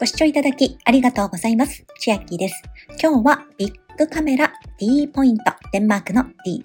ご視聴いただきありがとうございます。千秋です。今日はビッグカメラ D ポイント、デンマークの D、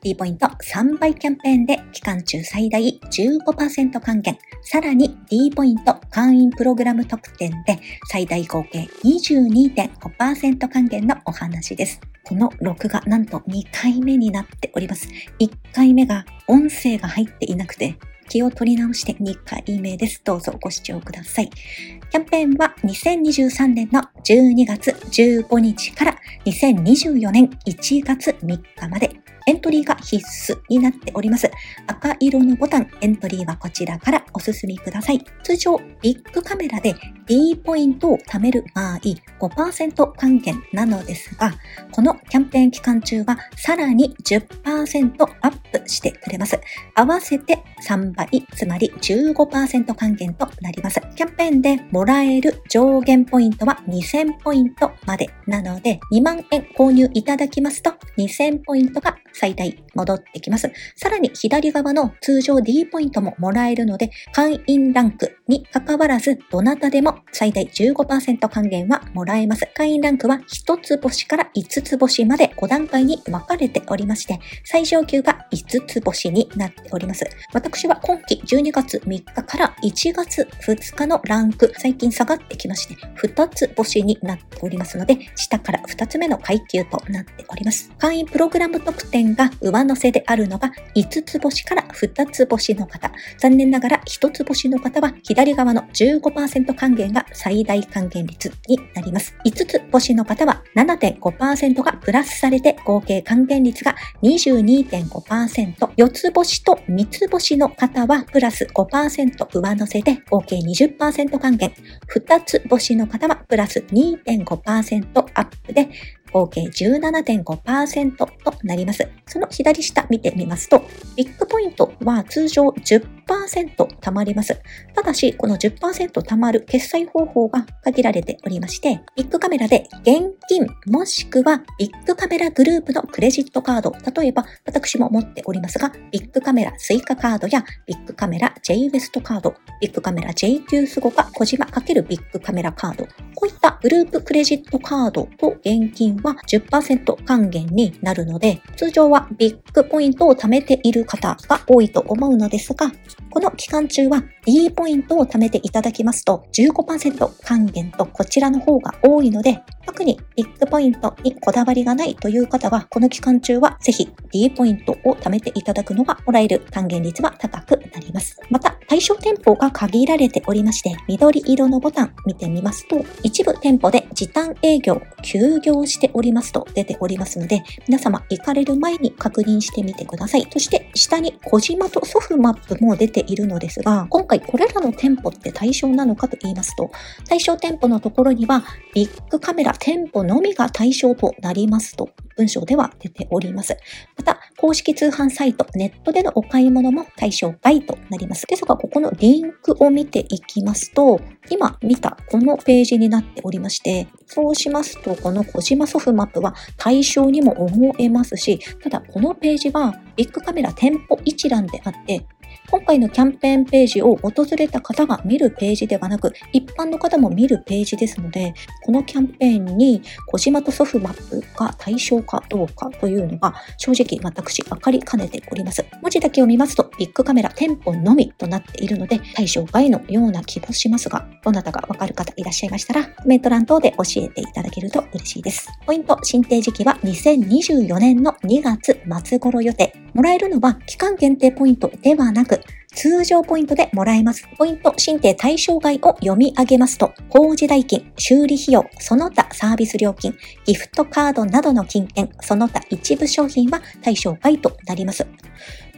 D ポイント3倍キャンペーンで期間中最大15%還元、さらに D ポイント会員プログラム特典で最大合計22.5%還元のお話です。この録画なんと2回目になっております。1回目が音声が入っていなくて気を取り直して2回目です。どうぞご視聴ください。キャンペーンは2023年の12月15日から2024年1月3日までエントリーが必須になっております。赤色のボタン、エントリーはこちらからお進みください。通常、ビッグカメラで D ポイントを貯める場合、5%還元なのですが、このキャンペーン期間中はさらに10%アップしてくれます。合わせて3倍、つまり15%還元となります。キャンペーンでもらえる上限ポイントは2000ポイントまでなので、2万円購入いただきますと2000ポイントが最大戻ってきます。さらに左側の通常 D ポイントももらえるので、会員ランクに関わらず、どなたでも最大15%還元はもらえます。会員ランクは1つ星から5つ星まで5段階に分かれておりまして、最上級が5つ星になっております。私は今期12月3日から1月2日のランク、最近下がってきまして、2つ星になっておりますので、下から2つ目の階級となっております。会員プログラム特典が上乗せであるのが5つ星から2つ星の方。残念ながら1つ星の方は左側の15%還元が最大還元率になります。5つ星の方は7.5%がプラスされて合計還元率が22.5%。4つ星と3つ星の方はプラス5%上乗せで合計20%還元。2つ星の方はプラス2.5%アップで合計17.5%となります。その左下見てみますと、ビッグポイントは通常10%貯まります。ただし、この10%貯まる決済方法が限られておりまして、ビッグカメラで現金もしくはビッグカメラグループのクレジットカード、例えば私も持っておりますが、ビックカメラ Suica カードやビックカメラ J-WEST カード、ビックカメラ JQ SUGOCA コジマ×ビックカメラカード、こういったグループクレジットカードと現金は10%還元になるので、通常はビックポイントを貯めている方が多いと思うのですが、この期間中は D ポイントを貯めていただきますと15%還元とこちらの方が多いので、特にビックポイントにこだわりがないという方は、この期間中はぜひ D ポイントを貯めていただくのがもらえる還元率は高くなります。また、対象店舗が限られておりまして、緑色のボタン見てみますと、一部店舗で時短営業、休業しておりますと出ておりますので、皆様行かれる前に確認してみてください。そして下に小島とソフマップも出ているのですが、今回これらの店舗って対象なのかと言いますと、対象店舗のところにはビッグカメラ店舗のみが対象となりますと文章では出ております。また、公式通販サイト、ネットでのお買い物も対象外となります。ですが、ここのリンクを見ていきますと、今見たこのページになっておりまして、そうしますと、この小島ソフマップは対象にも思えますし、ただこのページはビッグカメラ店舗一覧であって、今回のキャンペーンページを訪れた方が見るページではなく、一般の方も見るページですので、このキャンペーンに小島とソフマップが対象かどうかというのが正直私分かりかねております。文字だけを見ますとビッグカメラ店舗のみとなっているので対象外のような気もしますが、どなたがわかる方いらっしゃいましたらコメント欄等で教えていただけると嬉しいです。ポイント申請時期は2024年の2月末頃予定。もらえるのは期間限定ポイントではなく、通常ポイントでもらえます。ポイント申請対象外を読み上げますと、工事代金、修理費用、その他サービス料金、ギフトカードなどの金券、その他一部商品は対象外となります。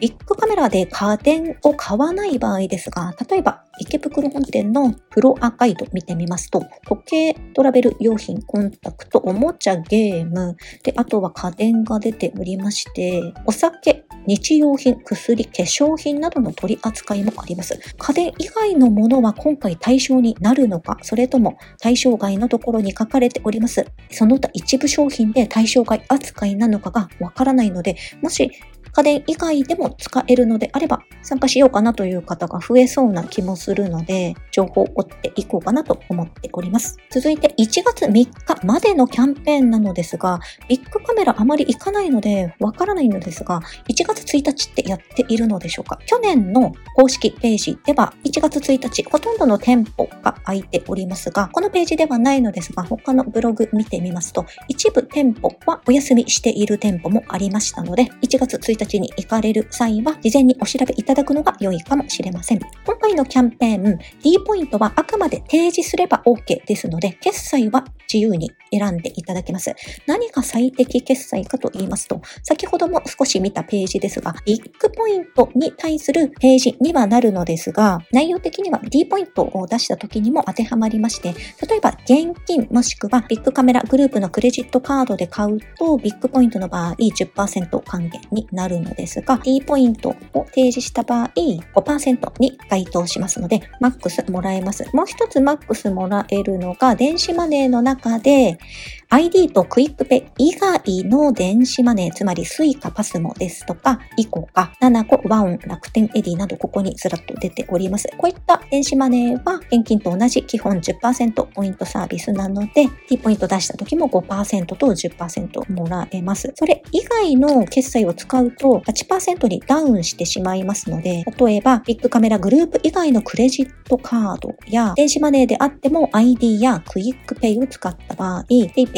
ビッグカメラで家電を買わない場合ですが、例えば池袋本店のフロアガイド見てみますと、時計、トラベル用品、コンタクト、おもちゃ、ゲーム、で、あとは家電が出ておりまして、お酒、日用品、薬、化粧品などの取り扱いもあります。家電以外のものは今回対象になるのか、それとも対象外のところに書かれております。その他一部商品で対象外扱いなのかがわからないので、もし家電以外でも使えるのであれば参加しようかなという方が増えそうな気もするので、情報を追っていこうかなと思っております。続いて1月3日までのキャンペーンなのですが、ビッグカメラあまり行かないのでわからないのですが、1月1日ってやっているのでしょうか？去年の公式ページでは1月1日ほとんどの店舗が空いておりますが、このページではないのですが、他のブログ見てみますと、一部店舗はお休みしている店舗もありましたので、1月1日に行かれる際は、事前にお調べいただくのが良いかもしれません。今回のキャンペーン、D ポイントはあくまで提示すれば OK ですので、決済は自由に選んでいただけます。何が最適決済かと言いますと、先ほども少し見たページですが、ビッグポイントに対するページにはなるのですが、内容的には D ポイントを出した時にも当てはまりまして、例えば現金もしくはビッグカメラグループのクレジットカードで買うと、ビッグポイントの場合10%還元になるのですが、D ポイントを提示した場合5%に該当しますので、マックスもらえます。もう一つマックスもらえるのが、電子マネーの中で、ID とクイックペ以外の電子マネー、つまり Suica PASMO ですとか、 ICOCA、nanaco、WAON、楽天 Edy などここにずらっと出ております。こういった電子マネーは現金と同じ基本10%ポイントサービスなので、T ポイント出した時も5%と10%もらえます。それ以外の決済を使うと8%にダウンしてしまいますので、例えばビックカメラグループ以外のクレジットカードや電子マネーであっても ID やクイックペイを使った場合、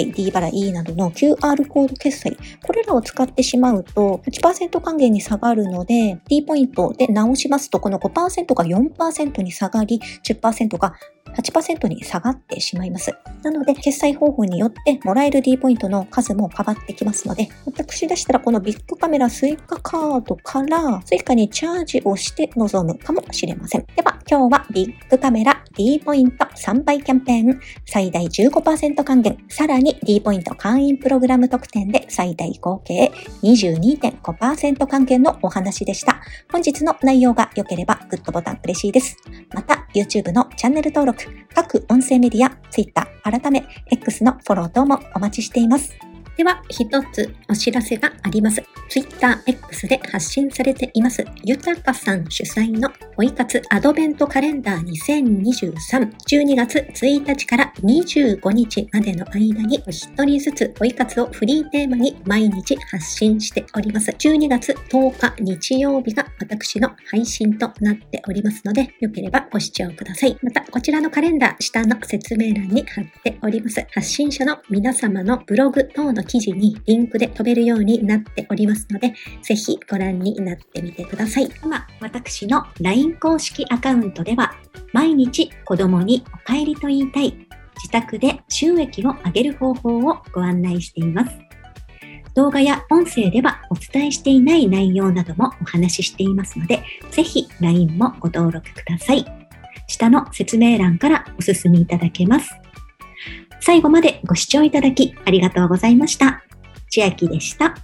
イ、D 払いなどの QR コード決済、これらを使ってしまうと8%還元に下がるので、D ポイントで直しますと、この5%が4%に下がり、10%が8%に下がってしまいます。なので、決済方法によってもらえる D ポイントの数も変わってきますので、私でしたらこのビックカメラ Suica カードから Suica にチャージをして臨むかもしれません。では、今日はビッグカメラ D ポイント3倍キャンペーン最大15%還元、さらに D ポイント会員プログラム特典で最大合計22.5%還元のお話でした。本日の内容が良ければグッドボタン嬉しいです。また、YouTube のチャンネル登録、各音声メディア、Twitter、改め X のフォロー等もお待ちしています。では、一つお知らせがあります。TwitterX で発信されています、ゆたかさん主催のポイ活アドベントカレンダー2023、12月1日から25日までの間に、お一人ずつポイ活をフリーテーマに毎日発信しております。12月10日日曜日が私の配信となっておりますので、よければご視聴ください。また、こちらのカレンダー、下の説明欄に貼っております。発信者の皆様のブログ等のの記事にリンクで飛べるようになっておりますので、ぜひご覧になってみてください。今、私の LINE 公式アカウントでは、毎日子供にお帰りと言いたい、自宅で収益を上げる方法をご案内しています。動画や音声ではお伝えしていない内容などもお話ししていますので、ぜひ LINE もご登録ください。下の説明欄からお進みいただけます。最後までご視聴いただきありがとうございました。千秋でした。